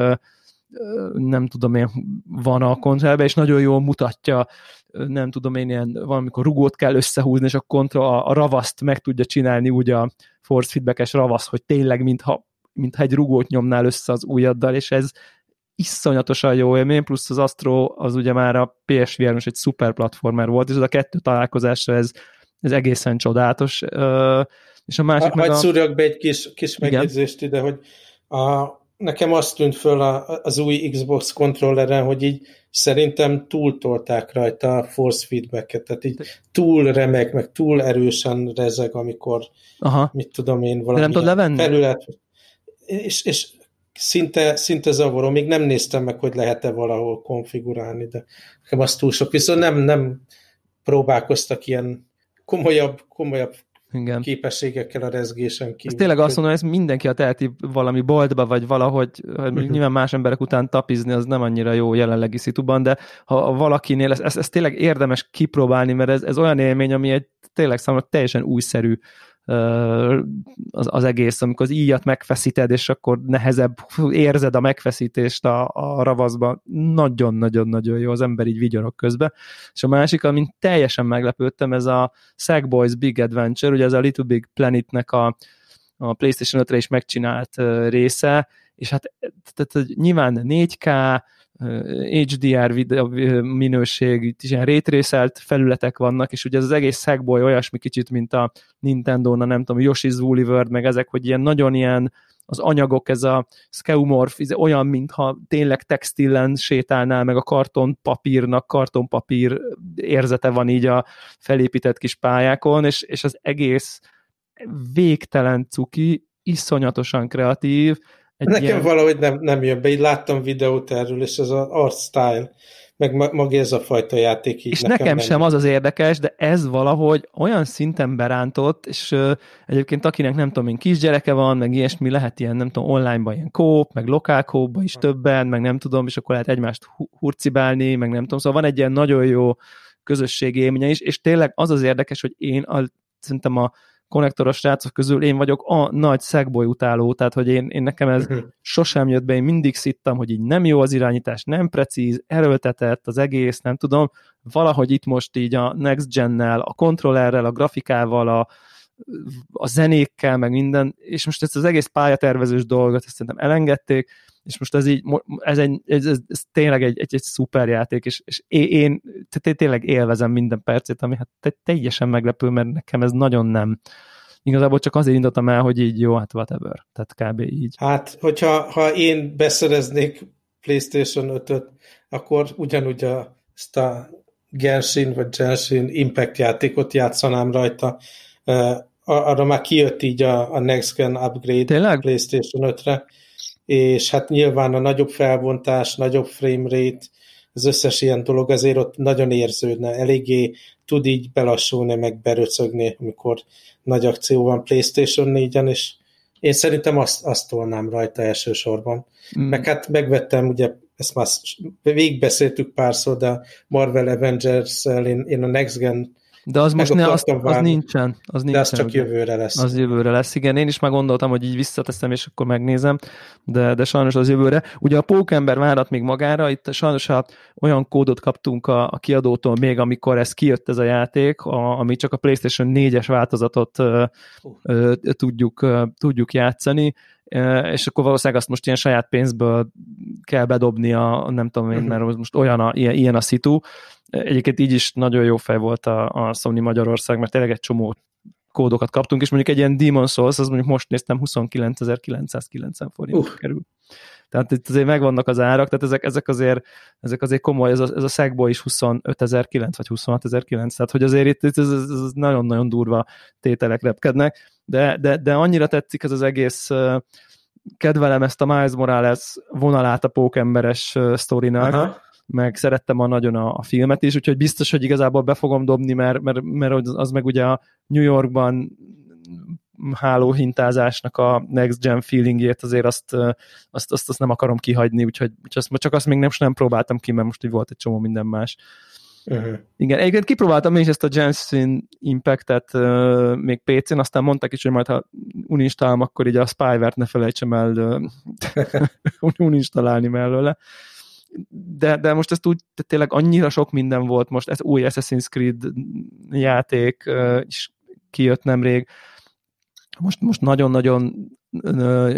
nem tudom én, van a kontrollerben, és nagyon jól mutatja, nem tudom én, ilyen valamikor rugót kell összehúzni, és a kontra, a, a ravaszt meg tudja csinálni úgy a force feedbackes ravasz, hogy tényleg mintha, mintha egy rugót nyomnál össze az ujjaddal, és ez iszonyatosan jó élmény, plusz az Astro az ugye már a PSVR most egy szuper platformer volt, és ez a kettő találkozásra ez, ez egészen csodálatos. És a másik ha, meg a... szúrjak be egy kis, kis megjegyzést ide, hogy a, nekem azt tűnt föl a, az új Xbox kontrolleren, hogy így szerintem túltolták rajta a force feedbacket, tehát így túl remek, meg túl erősen rezeg, amikor Aha. mit tudom én, valami nem tudod levenni? felület. És, és szinte, szinte zavaró, még nem néztem meg, hogy lehet-e valahol konfigurálni, de nekem az túl sok. Viszont nem, nem próbálkoztak ilyen komolyabb, komolyabb igen. képességekkel a rezgésen kívül. Ez tényleg azt mondom, hogy ez mindenki a teheti valami boltba, vagy valahogy, uh-huh. nyilván más emberek után tapizni, az nem annyira jó jelenlegi szituban, de ha valakinél, ez, ez, ez tényleg érdemes kipróbálni, mert ez, ez olyan élmény, ami egy tényleg számomra teljesen újszerű az, az egész, amikor az íjat megfeszíted, és akkor nehezebb érzed a megfeszítést a, a ravaszban. Nagyon-nagyon-nagyon jó, az ember így vigyorok közben. És a másik, amin teljesen meglepődtem, ez a Sackboys Big Adventure, ugye ez a Little Big Planetnek a, a PlayStation 5-re is megcsinált része, és hát tehát, nyilván 4K, HDR videó minőség, ilyen rétrészelt felületek vannak, és ugye ez az egész Sackboy olyasmi kicsit, mint a Nintendo-na, nem tudom, Yoshi's Woolly World, meg ezek, hogy ilyen nagyon ilyen az anyagok, ez a skeumorf, ez olyan, mintha tényleg textilen sétálnál, meg a kartonpapírnak, kartonpapír érzete van így a felépített kis pályákon, és, és az egész végtelen cuki, iszonyatosan kreatív, egy Nekem ilyen... valahogy nem, nem jön be, így láttam videót erről, és ez az art style, meg maga ez a fajta játék így És nekem, nekem sem az az érdekes, de ez valahogy olyan szinten berántott, és uh, egyébként akinek nem tudom én kisgyereke van, meg ilyesmi, lehet ilyen, nem tudom, online-ban ilyen kóp, meg lokál kópban is többen, meg nem tudom, és akkor lehet egymást hurcibálni, meg nem tudom, szóval van egy ilyen nagyon jó közösségi élménye is, és tényleg az az érdekes, hogy én a, szerintem a konnektoros srácok közül én vagyok a nagy szegboly utáló, tehát hogy én, én nekem ez uh-huh. sosem jött be, én mindig szittam, hogy így nem jó az irányítás, nem precíz, erőltetett az egész, nem tudom, valahogy itt most így a Next Gen-nel, a kontrollerrel, a grafikával, a, a zenékkel, meg minden, és most ezt az egész pályatervezős dolgot ezt szerintem elengedték, és most ez így, ez, egy, ez, ez, ez tényleg egy, egy, egy szuper játék, és, és én tehát tényleg élvezem minden percét, ami hát teljesen meglepő, mert nekem ez nagyon nem, igazából csak azért indítottam el, hogy így jó, hát whatever. Tehát kb. így. Hát, hogyha ha én beszereznék PlayStation 5-öt, akkor ugyanúgy a, ezt a Genshin vagy Genshin Impact játékot játszanám rajta. Arra már kijött így a, a Next Gen Upgrade Tényleg? PlayStation 5-re, és hát nyilván a nagyobb felbontás, nagyobb frame rate, az összes ilyen dolog azért ott nagyon érződne, eléggé tud így belassulni, meg beröcögni, amikor nagy akció van PlayStation 4-en, és én szerintem azt, azt tolnám rajta elsősorban. Mm. Meg hát megvettem, ugye ezt már végigbeszéltük párszor, de Marvel Avengers-el én, én a Next Gen de az most ne, az, az nincsen. Az nincsen. De az csak jövőre lesz. Az jövőre lesz, igen. Én is már gondoltam, hogy így visszateszem, és akkor megnézem, de, de sajnos az jövőre. Ugye a pókember várat még magára, itt sajnos a, olyan kódot kaptunk a, a kiadótól még, amikor ez kijött ez a játék, a, ami csak a PlayStation 4-es változatot uh. ö, tudjuk, ö, tudjuk játszani, és akkor valószínűleg azt most ilyen saját pénzből kell bedobni a, nem tudom én, mhm. mert most olyan a, ilyen, ilyen a szitu, Egyébként így is nagyon jó fej volt a, a Sony Magyarország, mert tényleg egy csomó kódokat kaptunk, és mondjuk egy ilyen Demon Souls, az mondjuk most néztem 29.990 forint uh. kerül. Tehát itt azért megvannak az árak, tehát ezek, ezek, azért, ezek azért komoly, ez a, ez a Sackboy is 25.009 vagy 26.009, tehát hogy azért itt, itt ez, ez, ez nagyon-nagyon durva tételek repkednek, de, de, de annyira tetszik ez az egész kedvelem ezt a Miles Morales vonalát a pókemberes sztorinak, Aha. meg szerettem a nagyon a, a filmet is, úgyhogy biztos, hogy igazából be fogom dobni, mert, mert, mert az meg ugye a New Yorkban hálóhintázásnak a next gen feelingét, azért azt, azt, azt, azt nem akarom kihagyni, úgyhogy, úgyhogy azt, csak azt még nem, nem próbáltam ki, mert most így volt egy csomó minden más. Uh-huh. Igen, egyébként kipróbáltam én is ezt a Jensen Impact-et uh, még PC-n, aztán mondtak is, hogy majd ha uninstálom, akkor így a Spyware-t ne felejtsem el uh, uninstallálni mellőle de, de most ezt úgy, tényleg annyira sok minden volt most, ez új Assassin's Creed játék uh, is kijött nemrég, most, most nagyon-nagyon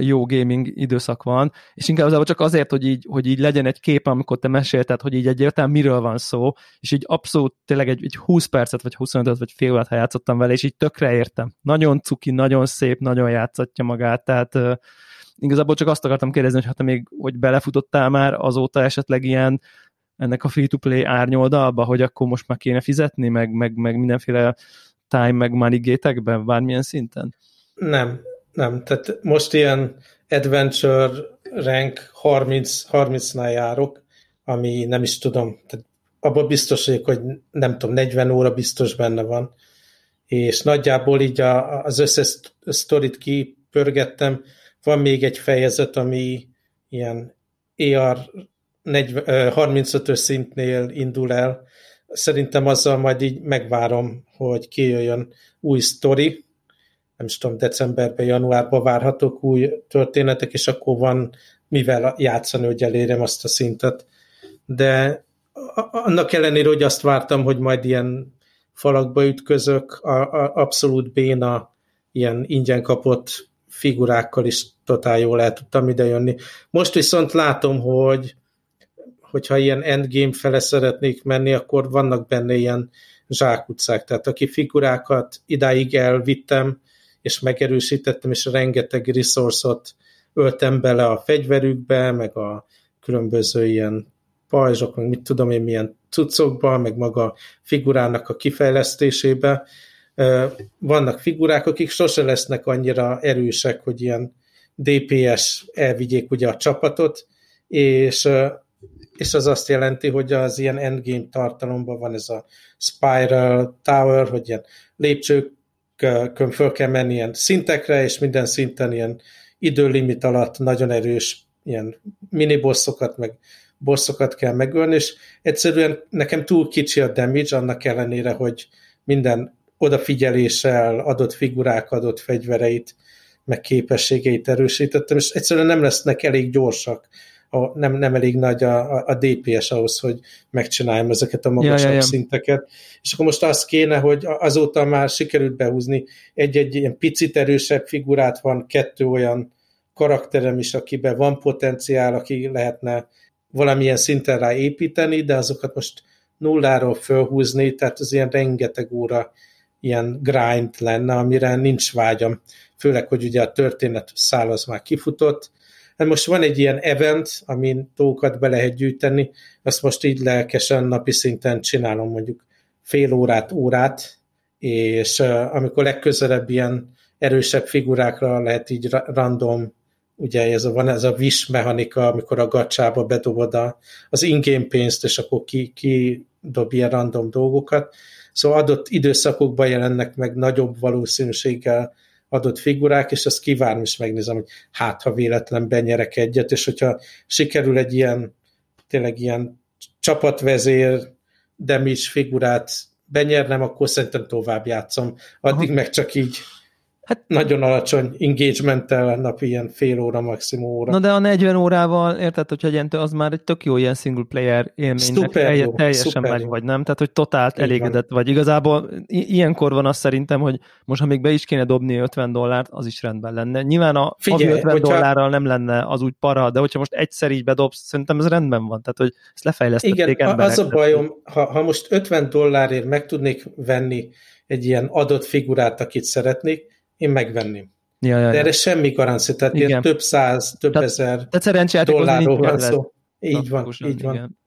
jó gaming időszak van, és inkább csak azért, hogy így, hogy így legyen egy kép, amikor te mesélted, hogy így egyértelműen miről van szó, és így abszolút tényleg egy, egy 20 percet, vagy 25 vagy fél órát, ha játszottam vele, és így tökre értem. Nagyon cuki, nagyon szép, nagyon játszatja magát, tehát igazából csak azt akartam kérdezni, hogy hát te még hogy belefutottál már azóta esetleg ilyen ennek a free-to-play árnyoldalba, hogy akkor most már kéne fizetni, meg, meg, meg mindenféle time, meg money gétekben, bármilyen szinten? Nem, nem. Tehát most ilyen adventure rank 30, 30-nál járok, ami nem is tudom, tehát abban biztos vagyok, hogy nem tudom, 40 óra biztos benne van, és nagyjából így a, az összes sztorit kipörgettem, van még egy fejezet, ami ilyen ER 35-ös szintnél indul el. Szerintem azzal majd így megvárom, hogy kijöjjön új sztori, nem is tudom, decemberben, januárban várhatók új történetek, és akkor van mivel játszani, hogy elérjem azt a szintet. De annak ellenére, hogy azt vártam, hogy majd ilyen falakba ütközök, a, a abszolút béna, ilyen ingyen kapott figurákkal is totál jól el tudtam idejönni. Most viszont látom, hogy hogyha ilyen endgame fele szeretnék menni, akkor vannak benne ilyen zsákutcák. Tehát aki figurákat idáig elvittem, és megerősítettem, és rengeteg resource-ot öltem bele a fegyverükbe, meg a különböző ilyen pajzsok, meg mit tudom én, milyen cuccokba, meg maga figurának a kifejlesztésébe. Vannak figurák, akik sose lesznek annyira erősek, hogy ilyen DPS elvigyék ugye a csapatot, és, és az azt jelenti, hogy az ilyen endgame tartalomban van ez a Spiral Tower, hogy ilyen lépcsőkön föl kell menni ilyen szintekre, és minden szinten ilyen időlimit alatt nagyon erős ilyen minibossokat, meg bosszokat kell megölni, és egyszerűen nekem túl kicsi a damage, annak ellenére, hogy minden odafigyeléssel adott figurák, adott fegyvereit, meg képességeit erősítettem, és egyszerűen nem lesznek elég gyorsak, a, nem, nem elég nagy a, a, a DPS ahhoz, hogy megcsináljam ezeket a magasabb ja, ja, ja. szinteket. És akkor most az kéne, hogy azóta már sikerült behúzni egy-egy ilyen picit erősebb figurát, van kettő olyan karakterem is, akiben van potenciál, aki lehetne valamilyen szinten rá építeni, de azokat most nulláról fölhúzni, tehát az ilyen rengeteg óra ilyen grind lenne, amire nincs vágyam. Főleg, hogy ugye a történet szál az már kifutott. Hát most van egy ilyen event, amin tókat be lehet gyűjteni, azt most így lelkesen napi szinten csinálom mondjuk fél órát, órát, és amikor legközelebb ilyen erősebb figurákra lehet így random ugye ez a, van ez a wish mechanika, amikor a gacsába bedobod a, az ingame pénzt, és akkor ki, ki dob ilyen random dolgokat. Szóval adott időszakokban jelennek meg nagyobb valószínűséggel adott figurák, és azt kívánom is megnézem, hogy hát, ha véletlen benyerek egyet, és hogyha sikerül egy ilyen, tényleg ilyen csapatvezér damage figurát benyernem, akkor szerintem tovább játszom. Addig Aha. meg csak így Hát, nagyon alacsony engagementtel napi ilyen fél óra, maximum óra. Na de a 40 órával, érted, hogyha egyentő, az már egy tök jó ilyen single player élménynek telje, teljesen meg jó. vagy, nem? Tehát, hogy totált Így elégedett van. vagy. Igazából ilyenkor van az szerintem, hogy most, ha még be is kéne dobni 50 dollárt, az is rendben lenne. Nyilván a Figyelj, 50 hogyha... dollárral nem lenne az úgy para, de hogyha most egyszer így bedobsz, szerintem ez rendben van. Tehát, hogy ezt lefejlesztették Igen, emberek. az a bajom, ha, ha most 50 dollárért meg tudnék venni egy ilyen adott figurát, akit szeretnék, én megvenném. Ja, ja, ja. De erre semmi garancia, tehát igen. ilyen több száz, több tehát, ezer tehát dollárról van szó. Így van, így van. Igen.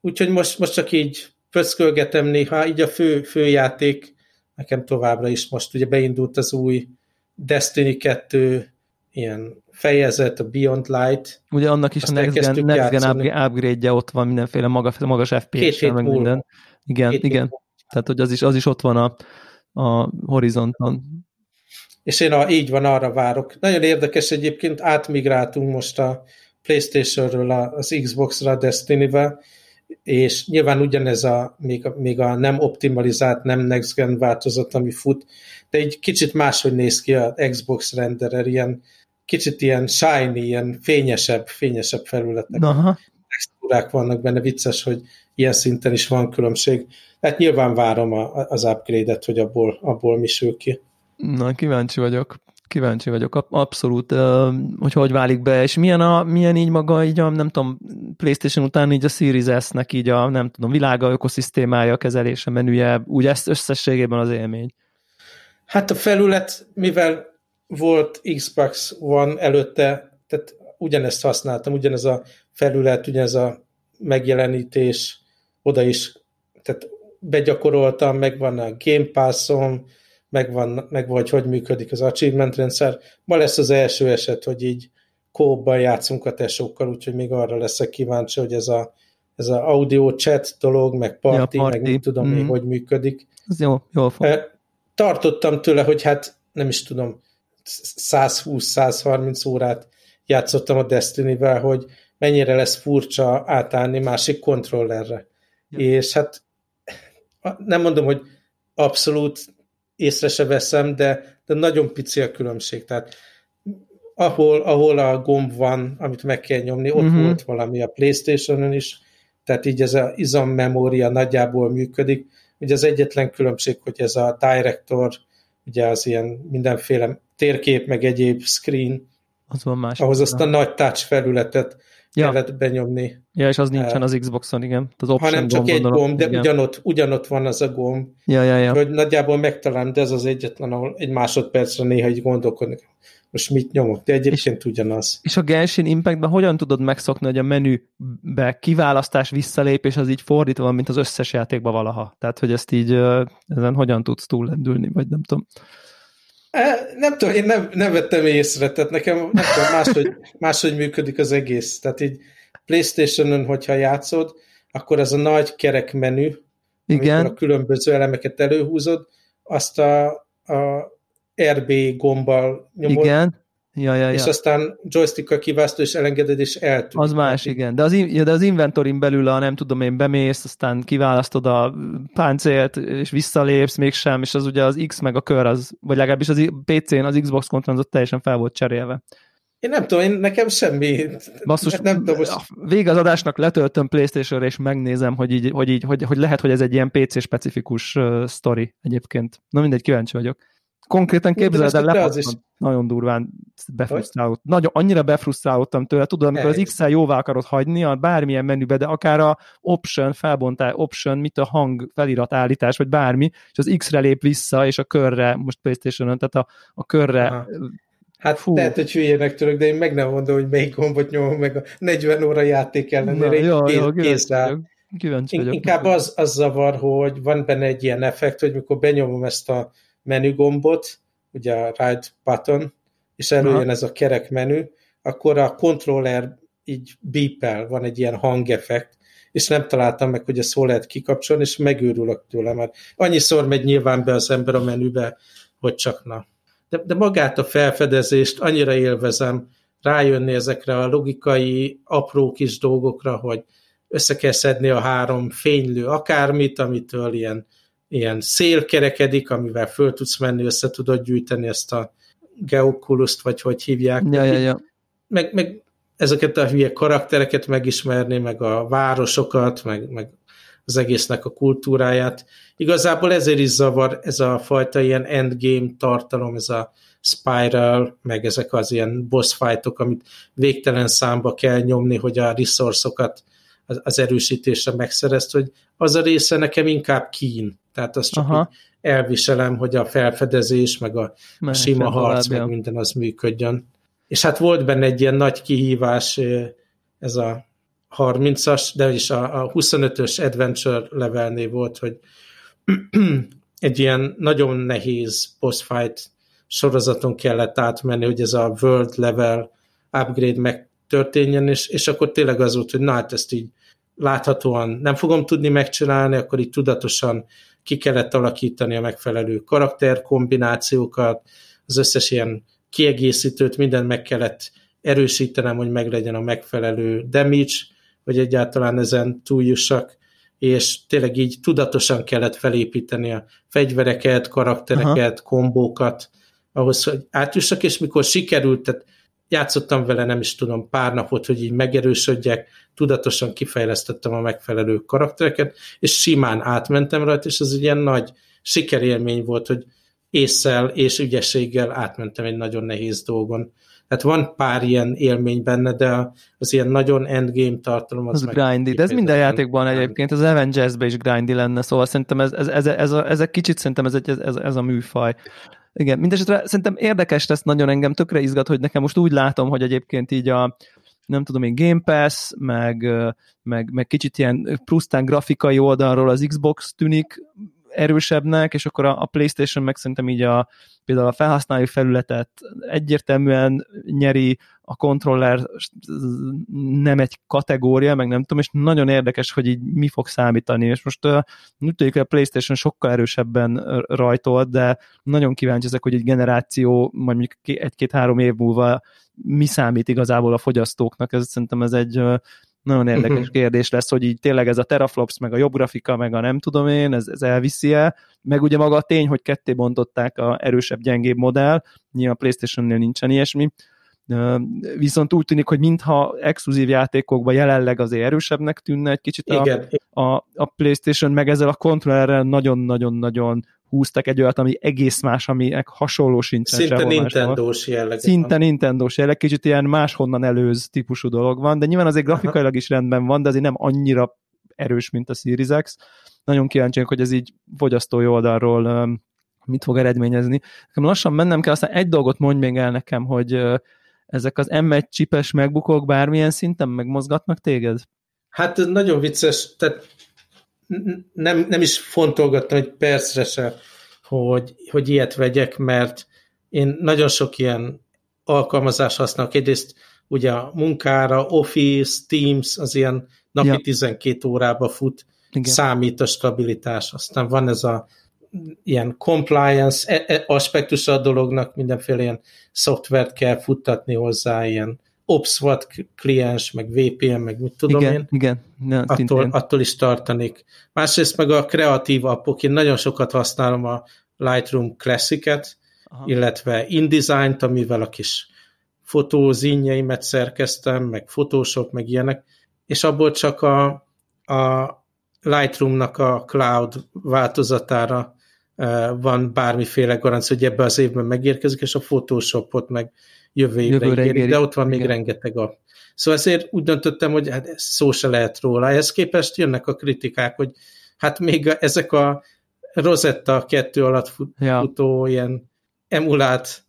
Úgyhogy most, most csak így pöckölgetem néha, így a fő, fő játék nekem továbbra is most ugye beindult az új Destiny 2 ilyen fejezet, a Beyond Light. Ugye annak is Azt a Next Gen, Next Gen upgrade-je ott van mindenféle magas, magas FPS-sel, meg minden. Igen, Két igen. Tehát, hogy az is, az is ott van a, a horizonton és én a, így van, arra várok. Nagyon érdekes egyébként, átmigráltunk most a Playstation-ről az Xbox-ra, Destiny-vel, és nyilván ugyanez a még, a, még a nem optimalizált, nem next gen változat, ami fut, de egy kicsit máshogy néz ki a Xbox renderer, ilyen kicsit ilyen shiny, ilyen fényesebb, fényesebb felületek. Aha. Textúrák vannak benne, vicces, hogy ilyen szinten is van különbség. Hát nyilván várom a, az upgrade-et, hogy abból, abból mi sül ki. Na, kíváncsi vagyok. Kíváncsi vagyok, abszolút, hogy hogy válik be, és milyen, a, milyen így maga, így a, nem tudom, PlayStation után így a Series S-nek így a, nem tudom, világa, ökoszisztémája, kezelése, menüje, úgy ezt összességében az élmény. Hát a felület, mivel volt Xbox One előtte, tehát ugyanezt használtam, ugyanez a felület, ugyanez a megjelenítés, oda is, tehát begyakoroltam, megvan a Game Pass-om, megvan, meg vagy hogy működik az achievement rendszer. Ma lesz az első eset, hogy így kóban játszunk a tesókkal, úgyhogy még arra leszek kíváncsi, hogy ez a, ez a audio chat dolog, meg party, ja, party. meg nem tudom mm. még, hogy működik. Ez jó, jól fog. Tartottam tőle, hogy hát nem is tudom, 120-130 órát játszottam a Destiny-vel, hogy mennyire lesz furcsa átállni másik kontrollerre. Ja. És hát nem mondom, hogy abszolút észre se veszem, de de nagyon pici a különbség. Tehát ahol, ahol a gomb van, amit meg kell nyomni, ott uh-huh. volt valami a Playstation-on is, tehát így ez a izommemória nagyjából működik. Ugye az egyetlen különbség, hogy ez a director, ugye az ilyen mindenféle térkép, meg egyéb screen, az van más. Ahhoz azt a nagy touch felületet ja. kellett benyomni. Ja, és az nincsen az Xboxon, igen. Az option hanem csak gomb, egy gomb, de ugyanott, ugyanott van az a gomb. Ja, ja, ja. Hogy nagyjából megtalálom, de ez az egyetlen, ahol egy másodpercre néha így gondolkodnak most mit nyomok, de egyébként és, ugyanaz. És a Genshin Impactben hogyan tudod megszokni, hogy a menübe kiválasztás, visszalépés az így fordítva van, mint az összes játékban valaha? Tehát, hogy ezt így ezen hogyan tudsz túllendülni, vagy nem tudom. E, nem tudom, én nem, nem vettem észre, tehát nekem nem tudom, máshogy, máshogy működik az egész. Tehát így Playstation-on, hogyha játszod, akkor az a nagy kerek menü, Igen. a különböző elemeket előhúzod, azt a, a RB gombbal nyomod, igen. Ja, ja, ja. és aztán joystickkal kiválasztod, és elengeded, és eltűnik. Az más, igen. De az, de az inventorin belül, a nem tudom én, bemész, aztán kiválasztod a páncélt, és visszalépsz mégsem, és az ugye az X meg a kör, az, vagy legalábbis az PC-n az Xbox kontroll az ott teljesen fel volt cserélve. Én nem tudom, én nekem semmi. Basszus, nem, nem tudom, most... vége az adásnak letöltöm Playstation-re, és megnézem, hogy, így, hogy, így, hogy, hogy lehet, hogy ez egy ilyen PC-specifikus uh, story egyébként. Na mindegy, kíváncsi vagyok. Konkrétan képzeld el, lepattant, nagyon durván befrusztrálódtam. Nagyon, annyira befrusztrálódtam tőle, tudod, amikor az X-el jóvá akarod hagyni, a bármilyen menübe, de akár a option, felbontál, option, mit a hang, felirat állítás, vagy bármi, és az X-re lép vissza, és a körre, most Playstation-on, tehát a, a körre Aha. Hát Fú. lehet, hogy hülyének török, de én meg nem mondom, hogy melyik gombot nyomom meg a 40 óra játék ellenére. jó, jó, kíváncsi vagyok. Kíváncsi vagyok. Inkább az, az zavar, hogy van benne egy ilyen effekt, hogy mikor benyomom ezt a menügombot, ugye a right button, és előjön Aha. ez a kerek menü, akkor a controller így beepel, van egy ilyen hangeffekt, és nem találtam meg, hogy ezt hol lehet kikapcsolni, és megőrülök tőle, mert annyiszor megy nyilván be az ember a menübe, hogy csak na. De, de magát a felfedezést annyira élvezem, rájönni ezekre a logikai, apró kis dolgokra, hogy össze kell szedni a három fénylő akármit, amitől ilyen ilyen szél kerekedik, amivel föl tudsz menni, össze tudod gyűjteni ezt a geokuluszt, vagy hogy hívják. Ja, ja, ja. Meg, meg ezeket a hülye karaktereket megismerni, meg a városokat, meg, meg az egésznek a kultúráját. Igazából ezért is zavar ez a fajta ilyen endgame tartalom, ez a spiral, meg ezek az ilyen boss fightok, amit végtelen számba kell nyomni, hogy a resourcokat az erősítésre megszerezt, hogy az a része nekem inkább kín. Tehát azt csak Aha. elviselem, hogy a felfedezés, meg a, a sima harc, meg minden az működjön. És hát volt benne egy ilyen nagy kihívás, ez a 30-as, de is a, a 25-ös Adventure levelnél volt, hogy egy ilyen nagyon nehéz boss fight sorozaton kellett átmenni, hogy ez a world level upgrade megtörténjen, és, és akkor tényleg az volt, hogy na hát ezt így láthatóan nem fogom tudni megcsinálni, akkor itt tudatosan ki kellett alakítani a megfelelő karakterkombinációkat, az összes ilyen kiegészítőt, minden meg kellett erősítenem, hogy meglegyen a megfelelő damage, hogy egyáltalán ezen túljussak, és tényleg így tudatosan kellett felépíteni a fegyvereket, karaktereket, Aha. kombókat, ahhoz, hogy átjussak, és mikor sikerült, tehát játszottam vele, nem is tudom, pár napot, hogy így megerősödjek, tudatosan kifejlesztettem a megfelelő karaktereket, és simán átmentem rajta, és ez egy ilyen nagy sikerélmény volt, hogy észsel és ügyességgel átmentem egy nagyon nehéz dolgon. Hát van pár ilyen élmény benne, de az ilyen nagyon endgame tartalom az, az grindy, de ez minden játékban grindy. egyébként, az Avengers-be is grindy lenne, szóval szerintem ez, ez, ez, ez, a, ez a kicsit szerintem ez, ez, ez, ez a műfaj. Igen, mindesetre szerintem érdekes lesz nagyon engem, tökre izgat, hogy nekem most úgy látom, hogy egyébként így a, nem tudom én, Game Pass, meg, meg, meg kicsit ilyen plusztán grafikai oldalról az Xbox tűnik erősebbnek, és akkor a, a PlayStation meg szerintem így a, például a felhasználói felületet egyértelműen nyeri, a kontroller nem egy kategória, meg nem tudom, és nagyon érdekes, hogy így mi fog számítani, és most úgy tudjuk, hogy a Playstation sokkal erősebben rajtolt, de nagyon kíváncsi ezek, hogy egy generáció, mondjuk egy-két-három év múlva mi számít igazából a fogyasztóknak, ez szerintem ez egy nagyon érdekes uh-huh. kérdés lesz, hogy így tényleg ez a teraflops, meg a jobb grafika, meg a nem tudom én, ez, ez elviszi-e, meg ugye maga a tény, hogy ketté bontották a erősebb, gyengébb modell, nyilván a Playstation-nél nincsen ilyesmi, viszont úgy tűnik, hogy mintha exkluzív játékokban jelenleg azért erősebbnek tűnne egy kicsit a, a, a Playstation, meg ezzel a kontrollerrel nagyon-nagyon-nagyon húztak egy olyat, ami egész más, aminek hasonló sincsen Szinte Nintendo-s jelleg. Szinte Nintendo-s jelleg, kicsit ilyen máshonnan előz típusú dolog van, de nyilván azért grafikailag is rendben van, de azért nem annyira erős, mint a Series X. Nagyon kíváncsiak, hogy ez így fogyasztói oldalról mit fog eredményezni. Nekem lassan mennem kell, aztán egy dolgot mondj még el nekem, hogy ezek az M1 csipes megbukók bármilyen szinten megmozgatnak téged? Hát nagyon vicces, tehát nem, nem is fontolgattam egy percre se, hogy, hogy ilyet vegyek, mert én nagyon sok ilyen alkalmazás használok. Egyrészt ugye a munkára, Office, Teams, az ilyen napi ja. 12 órába fut, Igen. számít a stabilitás. Aztán van ez a ilyen compliance e, e, aspektus a dolognak, mindenféle ilyen szoftvert kell futtatni hozzá, ilyen OpsWat kliens, meg VPN, meg mit tudom igen, én. Igen, ja, attól, attól is tartanék. Másrészt meg a kreatív appok, én nagyon sokat használom a Lightroom Classic-et, illetve InDesign-t, amivel a kis fotózínjeimet szerkeztem, meg Photoshop, meg ilyenek, és abból csak a, a Lightroom-nak a cloud változatára van bármiféle garancia, hogy ebbe az évben megérkezik, és a Photoshopot meg jövő évre Jövőre ígérik, de ott van még igen. rengeteg a... Szóval ezért úgy döntöttem, hogy hát szó se lehet róla. Ehhez képest jönnek a kritikák, hogy hát még ezek a Rosetta 2 alatt fut, ja. futó ilyen emulált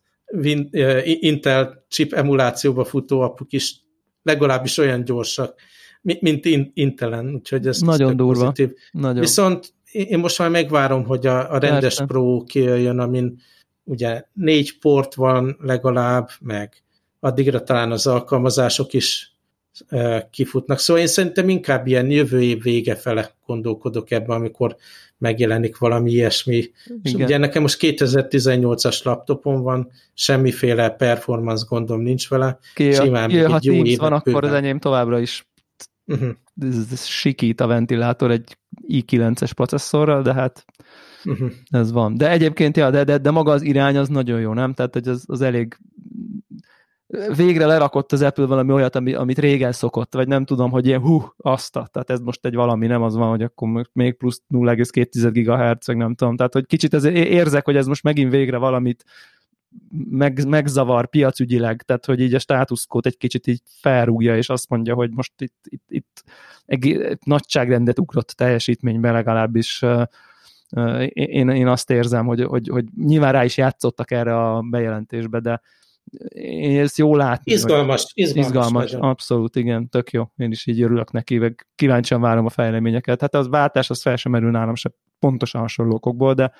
Intel chip emulációba futó apuk is legalábbis olyan gyorsak, mint Intelen, úgyhogy ez nagyon durva. Pozitív. Nagyon. Viszont én most már megvárom, hogy a, a rendes Persze. Pro kijöjjön, amin ugye négy port van legalább, meg addigra talán az alkalmazások is kifutnak. Szóval én szerintem inkább ilyen jövő év vége fele gondolkodok ebben, amikor megjelenik valami ilyesmi. Igen. És ugye nekem most 2018-as laptopon van, semmiféle performance gondom nincs vele. Ki, Simán ki, ha jó van, akkor az enyém továbbra is uh-huh. ez, ez sikít a ventilátor egy i9-es processzorral, de hát uh-huh. ez van. De egyébként, ja, de, de, de maga az irány az nagyon jó, nem? Tehát, hogy az, az elég végre lerakott az Apple valami olyat, ami, amit régen szokott, vagy nem tudom, hogy ilyen hú, azt tehát ez most egy valami, nem az van, hogy akkor még plusz 0,2 GHz, vagy nem tudom, tehát hogy kicsit ez, érzek, hogy ez most megint végre valamit meg, megzavar piacügyileg, tehát hogy így a státuszkót egy kicsit így felrúgja, és azt mondja, hogy most itt, itt, itt egy nagyságrendet ugrott teljesítményben legalábbis én, én azt érzem, hogy, hogy, hogy nyilván rá is játszottak erre a bejelentésbe, de én ezt jól látni. Izgalmas, izgalmas. Izgalmas, abszolút, igen, tök jó. Én is így örülök neki, meg kíváncsian várom a fejleményeket. Hát az váltás, az fel sem merül nálam se pontosan hasonló okokból, de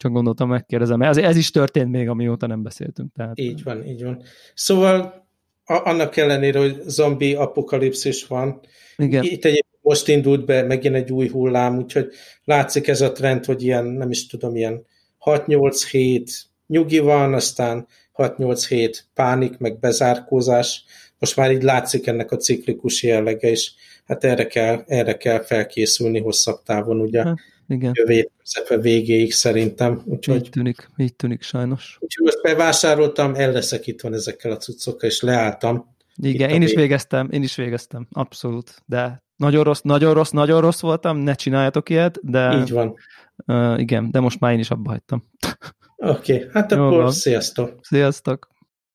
csak gondoltam, megkérdezem. Ez, ez is történt még, amióta nem beszéltünk. Tehát... Így van, így van. Szóval a, annak ellenére, hogy zombi apokalipszis van, Igen. itt egyébként most indult be megint egy új hullám, úgyhogy látszik ez a trend, hogy ilyen, nem is tudom, ilyen 6-8 hét nyugi van, aztán 6-8 hét pánik, meg bezárkózás. Most már így látszik ennek a ciklikus jellege, és hát erre kell, erre kell felkészülni hosszabb távon, ugye. Hát igen. jövő végéig szerintem. Úgyhogy, így tűnik, így tűnik sajnos. Úgyhogy most bevásároltam, el leszek itt van ezekkel a cuccokkal, és leálltam. Igen, én is végeztem, én is végeztem, abszolút, de nagyon rossz, nagyon rossz, nagyon rossz voltam, ne csináljatok ilyet, de... Így van. Uh, igen, de most már én is abba hagytam. Oké, okay, hát akkor Jó, sziasztok! Sziasztok!